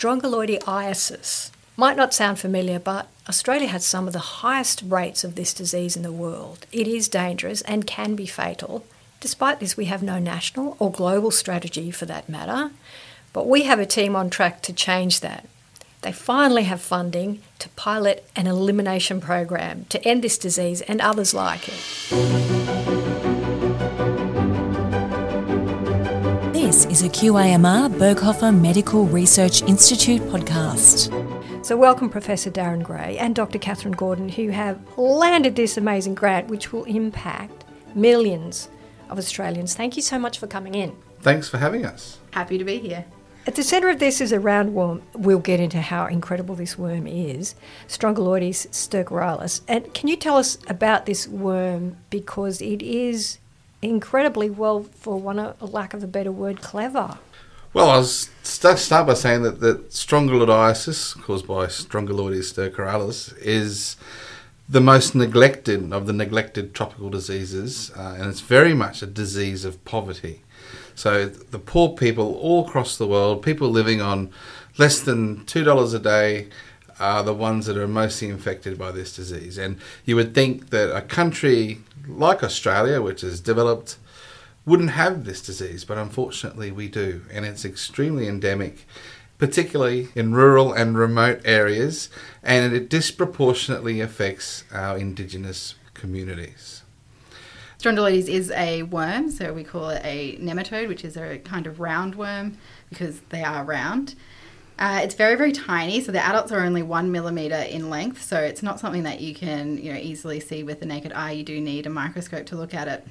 strongyloidiasis. Might not sound familiar, but Australia has some of the highest rates of this disease in the world. It is dangerous and can be fatal. Despite this, we have no national or global strategy for that matter, but we have a team on track to change that. They finally have funding to pilot an elimination program to end this disease and others like it. Is a QIMR Berghofer Medical Research Institute podcast. So, welcome Professor Darren Gray and Dr. Catherine Gordon, who have landed this amazing grant which will impact millions of Australians. Thank you so much for coming in. Thanks for having us. Happy to be here. At the centre of this is a roundworm. We'll get into how incredible this worm is, Strongyloides stercoralis. And can you tell us about this worm because it is incredibly well, for one a lack of a better word, clever. Well, I'll start by saying that, that strongyloidiasis, caused by Strongyloides stercoralis, is the most neglected of the neglected tropical diseases, uh, and it's very much a disease of poverty. So the poor people all across the world, people living on less than two dollars a day, are the ones that are mostly infected by this disease. And you would think that a country like Australia, which is developed, wouldn't have this disease, but unfortunately we do, and it's extremely endemic. Particularly in rural and remote areas, and it disproportionately affects our Indigenous communities. Strongyloides is a worm, so we call it a nematode, which is a kind of round worm because they are round. Uh, it's very, very tiny, so the adults are only one millimeter in length, so it's not something that you can you know easily see with the naked eye. You do need a microscope to look at it.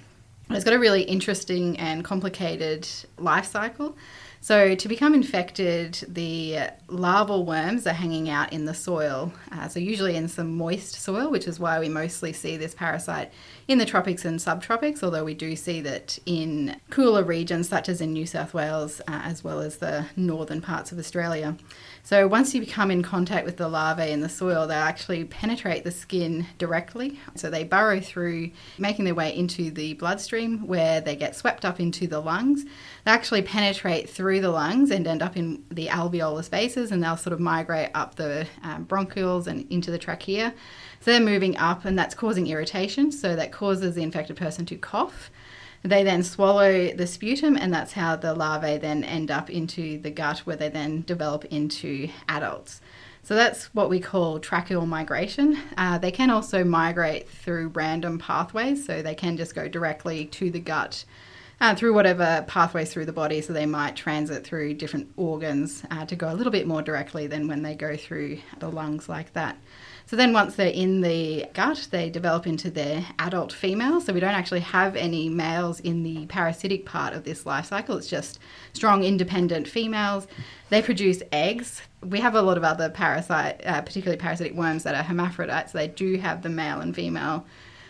It's got a really interesting and complicated life cycle. So, to become infected, the larval worms are hanging out in the soil. Uh, so, usually in some moist soil, which is why we mostly see this parasite in the tropics and subtropics, although we do see that in cooler regions, such as in New South Wales, uh, as well as the northern parts of Australia. So once you come in contact with the larvae in the soil, they actually penetrate the skin directly. So they burrow through, making their way into the bloodstream where they get swept up into the lungs. They actually penetrate through the lungs and end up in the alveolar spaces and they'll sort of migrate up the um, bronchioles and into the trachea. So they're moving up and that's causing irritation. So that causes the infected person to cough. They then swallow the sputum, and that's how the larvae then end up into the gut, where they then develop into adults. So that's what we call tracheal migration. Uh, they can also migrate through random pathways, so they can just go directly to the gut uh, through whatever pathways through the body. So they might transit through different organs uh, to go a little bit more directly than when they go through the lungs like that. So then once they're in the gut, they develop into their adult females. So we don't actually have any males in the parasitic part of this life cycle. It's just strong, independent females. They produce eggs. We have a lot of other parasite, uh, particularly parasitic worms that are hermaphrodites. They do have the male and female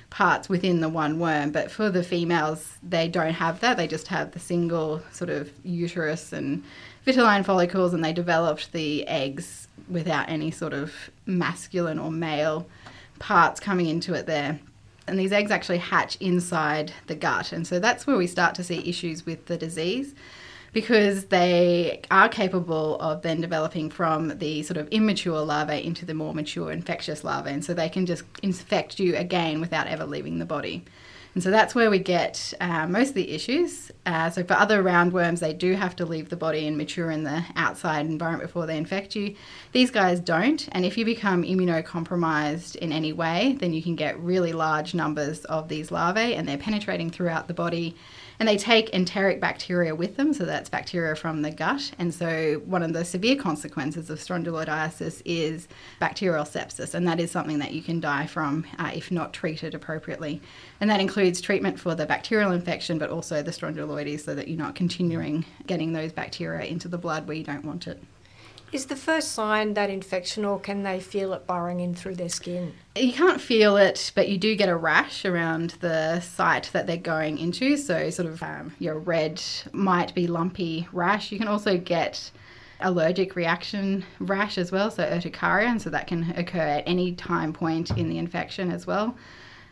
parts within the one worm, but for the females, they don't have that. They just have the single sort of uterus and vitelline follicles, and they developed the eggs without any sort of masculine or male parts coming into it there. And these eggs actually hatch inside the gut. And so that's where we start to see issues with the disease because they are capable of then developing from the sort of immature larvae into the more mature infectious larvae. And so they can just infect you again without ever leaving the body. And so that's where we get uh, most of the issues. Uh, so for other roundworms, they do have to leave the body and mature in the outside environment before they infect you. These guys don't. And if you become immunocompromised in any way, then you can get really large numbers of these larvae and they're penetrating throughout the body and they take enteric bacteria with them, so that's bacteria from the gut. And so, one of the severe consequences of strongyloidiasis is bacterial sepsis, and that is something that you can die from uh, if not treated appropriately. And that includes treatment for the bacterial infection, but also the strongyloides, so that you're not continuing getting those bacteria into the blood where you don't want it. Is the first sign that infection, or can they feel it burrowing in through their skin? You can't feel it, but you do get a rash around the site that they're going into. So, sort of um, your red might be lumpy rash. You can also get allergic reaction rash as well, so urticaria, and so that can occur at any time point in the infection as well.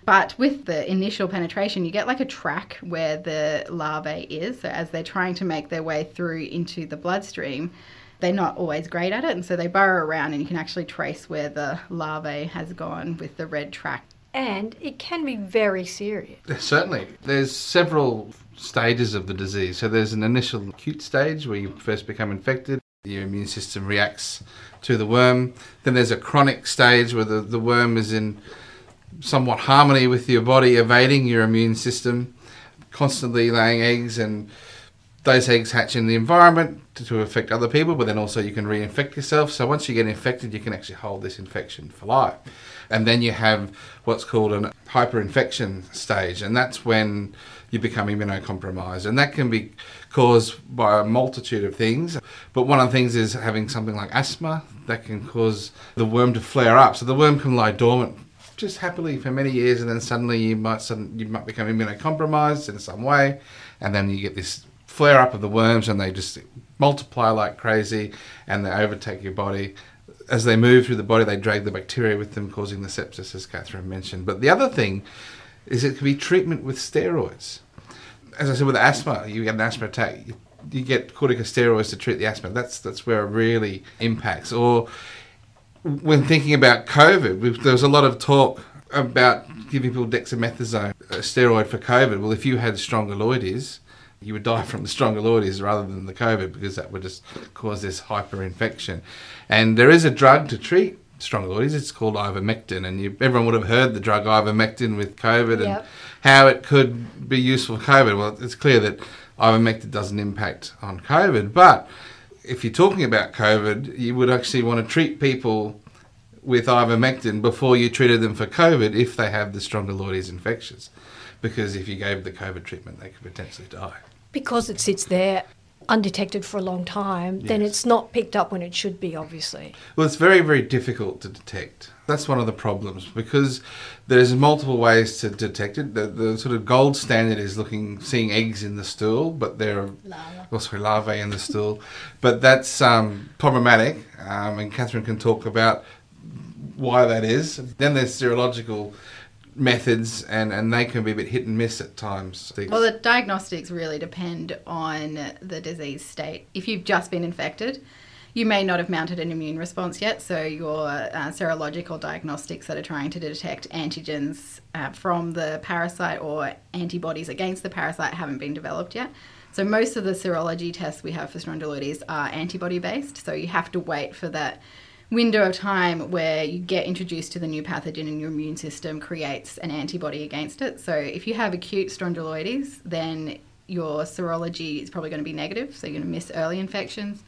But with the initial penetration, you get like a track where the larvae is. So as they're trying to make their way through into the bloodstream, they're not always great at it, and so they burrow around, and you can actually trace where the larvae has gone with the red track. And it can be very serious. Certainly. There's several stages of the disease. So there's an initial acute stage where you first become infected, your immune system reacts to the worm. Then there's a chronic stage where the, the worm is in somewhat harmony with your body, evading your immune system, constantly laying eggs, and those eggs hatch in the environment to, to affect other people, but then also you can reinfect yourself. So once you get infected, you can actually hold this infection for life. And then you have what's called an hyperinfection stage, and that's when you become immunocompromised. And that can be caused by a multitude of things. But one of the things is having something like asthma that can cause the worm to flare up. So the worm can lie dormant just happily for many years, and then suddenly you might sudden, you might become immunocompromised in some way, and then you get this flare up of the worms, and they just multiply like crazy, and they overtake your body. As they move through the body, they drag the bacteria with them, causing the sepsis, as Catherine mentioned. But the other thing is it can be treatment with steroids. As I said, with asthma, you get an asthma attack, you get corticosteroids to treat the asthma. That's that's where it really impacts. Or when thinking about COVID, there was a lot of talk about giving people dexamethasone, a steroid for COVID. Well, if you had strongyloides, you would die from the strongyloides rather than the COVID because that would just cause this hyperinfection. And there is a drug to treat strongyloides. It's called ivermectin, and you, everyone would have heard the drug ivermectin with COVID Yep. and how it could be useful for COVID. Well, it's clear that ivermectin doesn't impact on COVID, but if you're talking about COVID, you would actually want to treat people with ivermectin before you treated them for COVID if they have the stronger strongyloides infections, because if you gave the COVID treatment, they could potentially die. Because it sits there undetected for a long time, then it's not picked up when it should be, obviously. Well, it's very, very difficult to detect. That's one of the problems because there's multiple ways to detect it. The, the sort of gold standard is looking, seeing eggs in the stool, but there are also larvae in the stool. But that's um, problematic, um, and Catherine can talk about why that is. Then there's serological methods, and, and they can be a bit hit and miss at times. Well, the diagnostics really depend on the disease state. If you've just been infected, you may not have mounted an immune response yet, so your uh, serological diagnostics that are trying to detect antigens uh, from the parasite or antibodies against the parasite haven't been developed yet. So most of the serology tests we have for strongyloides are antibody based, so you have to wait for that window of time where you get introduced to the new pathogen and your immune system creates an antibody against it. So if you have acute strongyloides, then your serology is probably going to be negative, so you're going to miss early infections.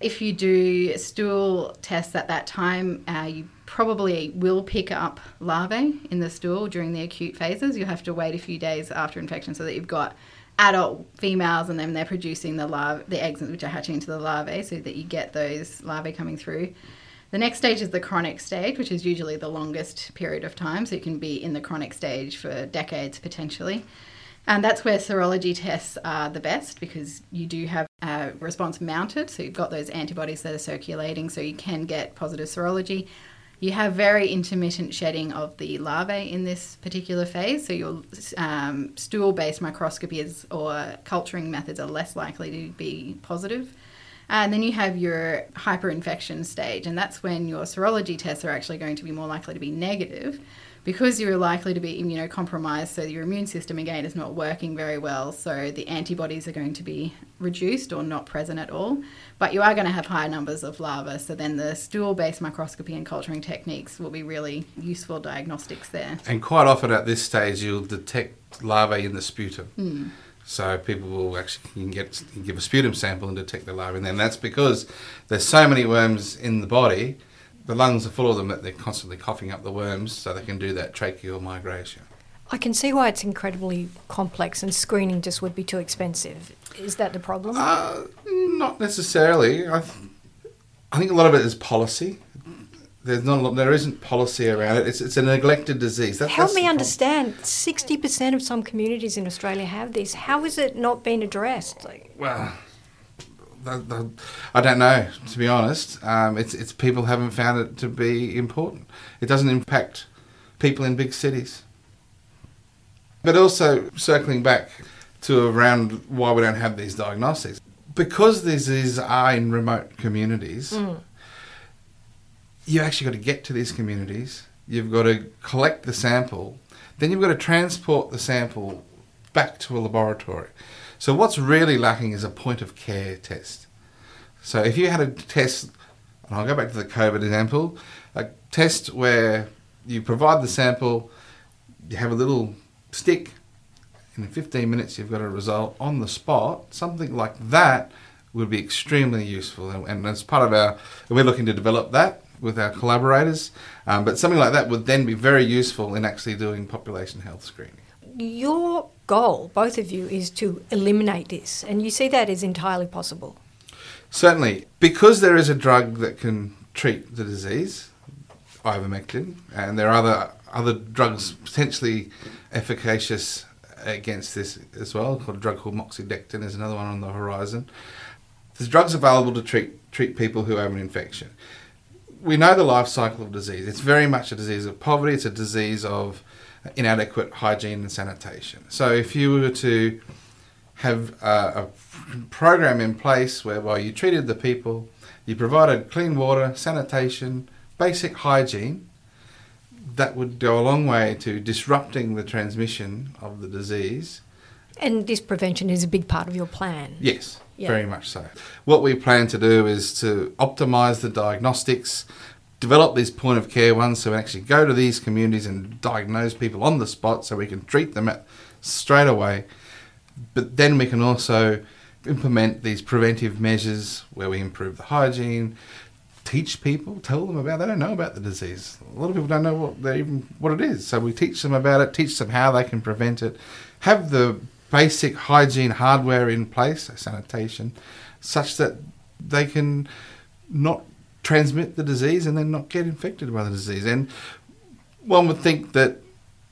If you do stool tests at that time, uh, you probably will pick up larvae in the stool during the acute phases. You'll have to wait a few days after infection so that you've got adult females and then they're producing the larvae, the eggs which are hatching into the larvae so that you get those larvae coming through. The next stage is the chronic stage, which is usually the longest period of time. So you can be in the chronic stage for decades potentially. And that's where serology tests are the best because you do have a response mounted. So you've got those antibodies that are circulating, so you can get positive serology. You have very intermittent shedding of the larvae in this particular phase. So your um, stool based microscopies or culturing methods are less likely to be positive. And then you have your hyperinfection stage, and that's when your serology tests are actually going to be more likely to be negative because you're likely to be immunocompromised. So your immune system, again, is not working very well. So the antibodies are going to be reduced or not present at all. But you are going to have higher numbers of larvae. So then the stool based microscopy and culturing techniques will be really useful diagnostics there. And quite often at this stage, you'll detect larvae in the sputum. Hmm. So people will actually you can get you can give a sputum sample and detect the larvae, and then that's because there's so many worms in the body. The lungs are full of them that they're constantly coughing up the worms, so they can do that tracheal migration. I can see why it's incredibly complex and screening just would be too expensive. Is that the problem? Uh, not necessarily. I, th- I think a lot of it is policy. There's not a lot, there isn't policy around it. It's, it's a neglected disease. That's, Help me understand. 60% of some communities in Australia have this. How is it not being addressed? Like, Well, I don't know. To be honest, um, it's it's people haven't found it to be important. It doesn't impact people in big cities. But also circling back to around why we don't have these diagnostics. because these are in remote communities, Mm. you actually got to get to these communities. You've got to collect the sample, then you've got to transport the sample back to a laboratory. So what's really lacking is a point of care test. So if you had a test, and I'll go back to the COVID example, a test where you provide the sample, you have a little stick, and in 15 minutes you've got a result on the spot, something like that would be extremely useful. And, as part of our, we're looking to develop that with our collaborators, um, but something like that would then be very useful in actually doing population health screening. Your goal, both of you, is to eliminate this, and you see that as entirely possible. Certainly, because there is a drug that can treat the disease, ivermectin, and there are other other drugs potentially efficacious against this as well. Called a drug called moxidectin is another one on the horizon. There's drugs available to treat treat people who have an infection. We know the life cycle of disease. It's very much a disease of poverty. It's a disease of inadequate hygiene and sanitation. So if you were to have a, a program in place whereby you treated the people, you provided clean water, sanitation, basic hygiene, that would go a long way to disrupting the transmission of the disease. And this prevention is a big part of your plan. Yes, Yeah. very much so. What we plan to do is to optimize the diagnostics, develop these point of care ones so we actually go to these communities and diagnose people on the spot so we can treat them at, straight away. But then we can also implement these preventive measures where we improve the hygiene, teach people, tell them about. They don't know about the disease. A lot of people don't know what they even what it is. So we teach them about it, teach them how they can prevent it, have the basic hygiene hardware in place, sanitation, such that they can not transmit the disease and then not get infected by the disease. And one would think that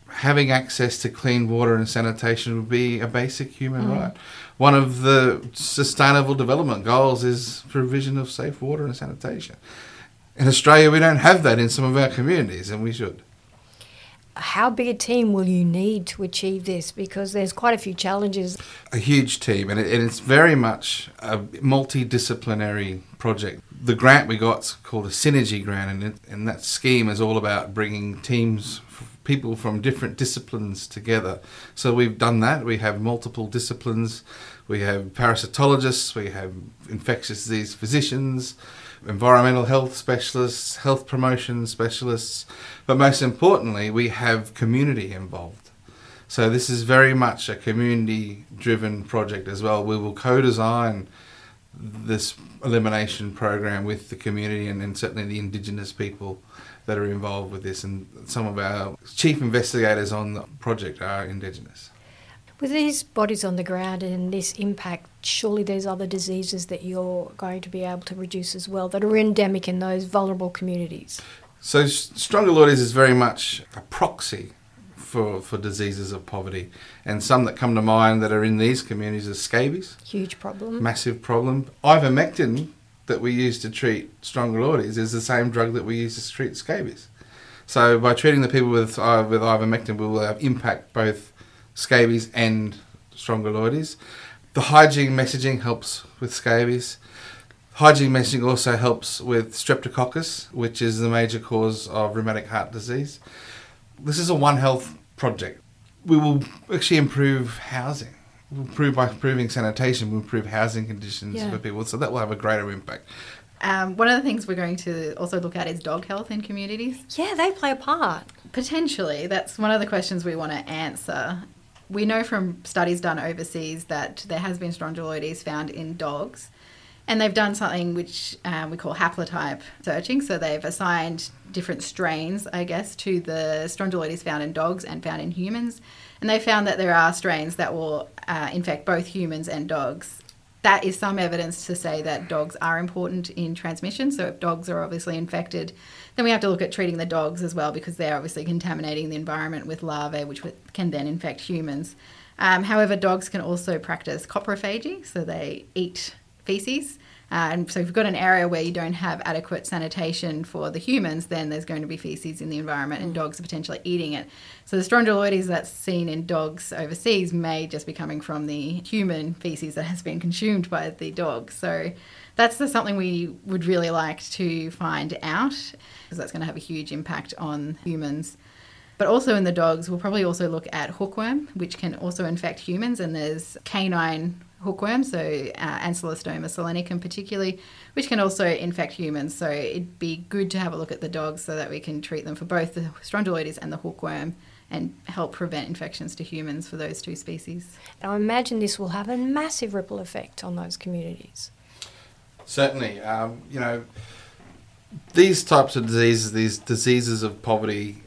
having access to clean water and sanitation would be a basic human mm. right. One of the sustainable development goals is provision of safe water and sanitation. In Australia, we don't have that in some of our communities, and we should. How big a team will you need to achieve this? Because there's quite a few challenges. a huge team, and, it, and it's very much a multidisciplinary project. The grant we got's called a synergy grant, and, it, and that scheme is all about bringing teams, people from different disciplines together. So we've done that. We have multiple disciplines. We have parasitologists, we have infectious disease physicians, environmental health specialists, health promotion specialists, but most importantly, we have community involved. So this is very much a community-driven project as well. We will co-design this elimination program with the community and, and certainly the Indigenous people that are involved with this. And some of our chief investigators on the project are Indigenous. With these bodies on the ground and this impact, surely there's other diseases that you're going to be able to reduce as well that are endemic in those vulnerable communities. So s- strongyloides is very much a proxy for, for diseases of poverty. And some that come to mind that are in these communities are scabies. Huge problem. massive problem. Ivermectin that we use to treat strongyloides is the same drug that we use to treat scabies. So by treating the people with uh, with ivermectin, we will have impact both scabies and strongyloides. The hygiene messaging helps with scabies. Hygiene messaging also helps with streptococcus, which is the major cause of rheumatic heart disease. This is a One Health project. We will actually improve housing. We'll improve by improving sanitation, we'll improve housing conditions Yeah. for people, so that will have a greater impact. Um, one of the things we're going to also look at is dog health in communities. Yeah, they play a part. Potentially, that's one of the questions we want to answer. We know from studies done overseas that there has been strongyloides found in dogs, and they've done something which uh, we call haplotype searching. So they've assigned different strains, I guess, to the strongyloides found in dogs and found in humans, and they found that there are strains that will uh, infect both humans and dogs. That is some evidence to say that dogs are important in transmission. So if dogs are obviously infected, then we have to look at treating the dogs as well because they're obviously contaminating the environment with larvae, which can then infect humans. Um, however, dogs can also practice coprophagy, so they eat feces. Uh, and so if you've got an area where you don't have adequate sanitation for the humans, then there's going to be feces in the environment and dogs are potentially eating it. So the strongyloides that's seen in dogs overseas may just be coming from the human feces that has been consumed by the dog. So that's the, something we would really like to find out because that's going to have a huge impact on humans. But also in the dogs, we'll probably also look at hookworm, which can also infect humans. And there's canine hookworm, so uh, Ancylostoma ceylanicum particularly, which can also infect humans. So it'd be good to have a look at the dogs so that we can treat them for both the strongyloides and the hookworm and help prevent infections to humans for those two species. I imagine this will have a massive ripple effect on those communities. Certainly, um, you know, these types of diseases, these diseases of poverty,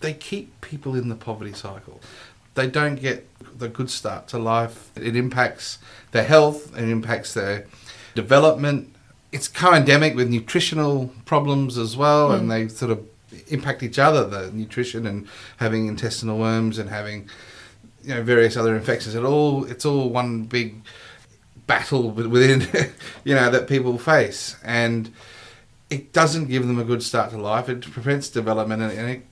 they keep people in the poverty cycle. They don't get the good start to life. It impacts their health, it impacts their development. It's co-endemic with nutritional problems as well, mm. and they sort of impact each other. The nutrition and having intestinal worms and having you know various other infections. It all it's all one big battle within you know that people face, and it doesn't give them a good start to life. It prevents development and it,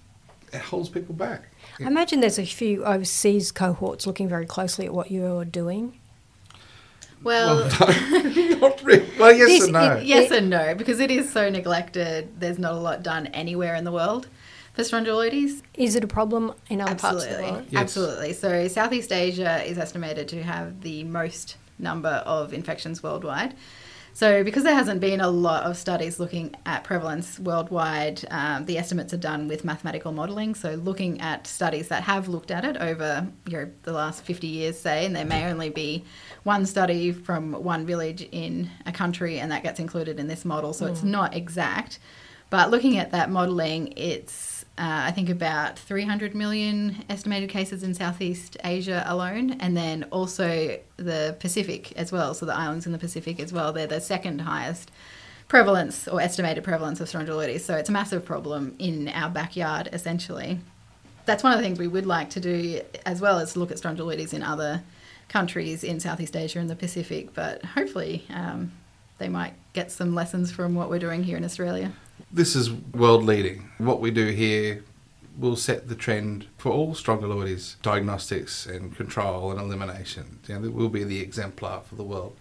it holds people back. I imagine there's a few overseas cohorts looking very closely at what you're doing. Well, well, not really. well yes this, and no. It, yes and no, because it is so neglected. There's not a lot done anywhere in the world for strongyloides. Is it a problem in other Absolutely. parts of the world? Yes. Absolutely. So Southeast Asia is estimated to have the most number of infections worldwide. So, because there hasn't been a lot of studies looking at prevalence worldwide, um, the estimates are done with mathematical modelling. So, looking at studies that have looked at it over you know, the last 50 years, say, and there may only be one study from one village in a country, and that gets included in this model. So, mm. it's not exact. But looking at that modelling, it's uh, I think about 300 million estimated cases in Southeast Asia alone, and then also the Pacific as well. So the islands in the Pacific as well, they're the second highest prevalence or estimated prevalence of strongyloides. So it's a massive problem in our backyard, essentially. That's one of the things we would like to do as well as look at strongyloides in other countries in Southeast Asia and the Pacific, but hopefully um, they might get some lessons from what we're doing here in Australia. This is world leading. What we do here will set the trend for all stronger strongyloides diagnostics and control and elimination. You know, it will be the exemplar for the world.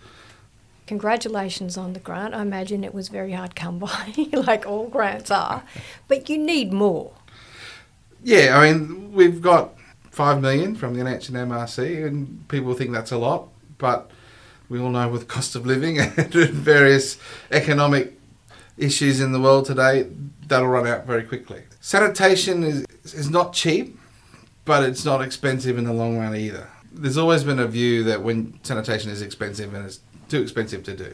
Congratulations on the grant. I imagine it was very hard come by, like all grants are, but you need more. Yeah, I mean, we've got five million from the NH and MRC, and people think that's a lot, but we all know with cost of living and various economic issues in the world today, that'll run out very quickly. Sanitation is, is not cheap, but it's not expensive in the long run either. There's always been a view that when sanitation is expensive and it's too expensive to do,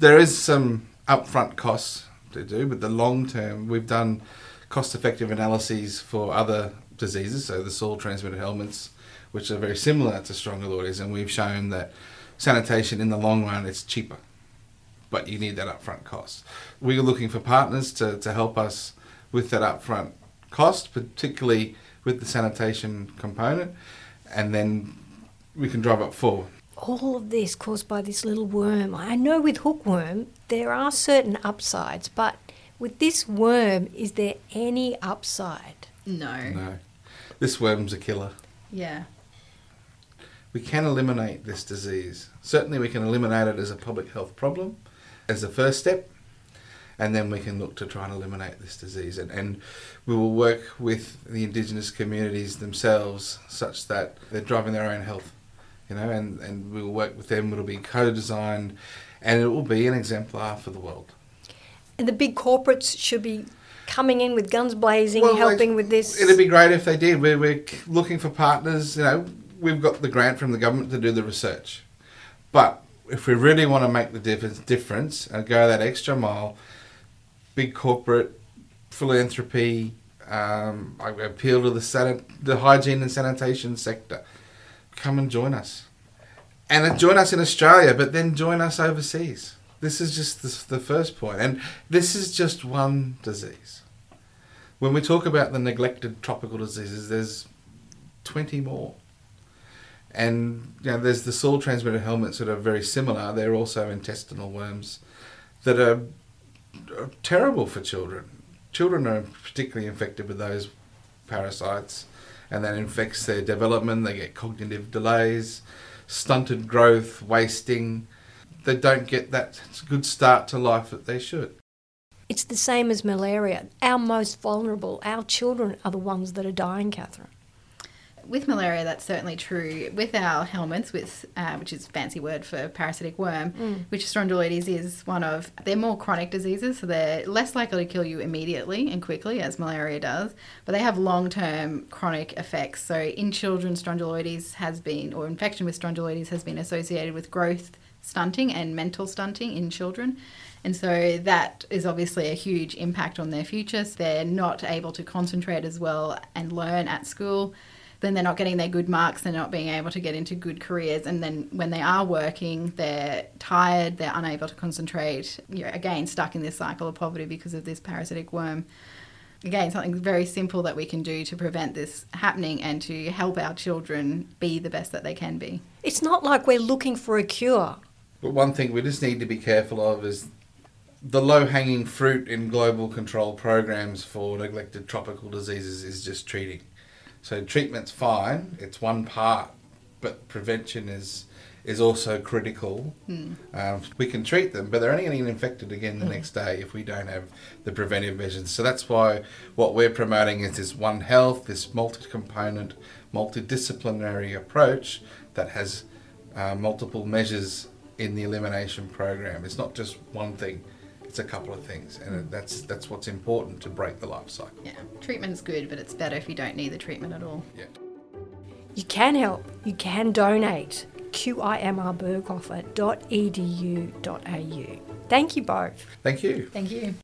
there is some upfront costs to do, but the long term, we've done cost effective analyses for other diseases, so the soil transmitted helminths, which are very similar to strongyloides, and we've shown that sanitation in the long run it's cheaper but you need that upfront cost. We're looking for partners to, to help us with that upfront cost, particularly with the sanitation component, and then we can drive up forward. All of this caused by this little worm. I know with hookworm there are certain upsides, but with this worm, is there any upside? No. No. This worm's a killer. Yeah. We can eliminate this disease. Certainly, we can eliminate it as a public health problem as the first step, and then we can look to try and eliminate this disease. And, and we will work with the Indigenous communities themselves such that they're driving their own health, you know, and, and we will work with them. It'll be co designed and it will be an exemplar for the world. And the big corporates should be coming in with guns blazing, well, helping like, with this. It'd be great if they did. We're, we're looking for partners. You know, we've got the grant from the government to do the research, but if we really want to make the difference, difference and go that extra mile, big corporate philanthropy, um, I appeal to the sanit- the hygiene and sanitation sector. Come and join us, and join us in Australia, but then join us overseas. This is just the, the first point, and this is just one disease. When we talk about the neglected tropical diseases, there's twenty more And you know, there's the soil transmitted helminths that are very similar. They're also intestinal worms that are, are terrible for children. Children are particularly infected with those parasites, and that infects their development. They get cognitive delays, stunted growth, wasting. They don't get that good start to life that they should. It's the same as malaria. Our most vulnerable, our children are the ones that are dying, Catherine. With malaria, that's certainly true. With our helminths, with uh, which is a fancy word for parasitic worm, which strongyloides is one of, they're more chronic diseases, so they're less likely to kill you immediately and quickly as malaria does, but they have long-term chronic effects. So in children, strongyloides has been, or infection with strongyloides has been associated with growth stunting and mental stunting in children. And so that is obviously a huge impact on their futures. They're not able to concentrate as well and learn at school. Then they're not getting their good marks, they're not being able to get into good careers. And then when they are working, they're tired, they're unable to concentrate. You're again stuck in this cycle of poverty because of this parasitic worm. Again, something very simple that we can do to prevent this happening and to help our children be the best that they can be. It's not like we're looking for a cure. But one thing we just need to be careful of is the low hanging fruit in global control programs for neglected tropical diseases is just treating. So treatment's fine, it's one part, but prevention is is also critical. Um, we can treat them, but they're only going to get infected again the next day if we don't have the preventive measures. So that's why what we're promoting is this One Health, this multi-component, multidisciplinary approach that has uh, multiple measures in the elimination program. It's not just one thing; it's a couple of things, and that's that's what's important to break the life cycle. Yeah, treatment's good, but it's better if you don't need the treatment at all. Yeah. You can help, you can donate. qimrberghofer.edu.au. Thank you both. Thank you. Thank you.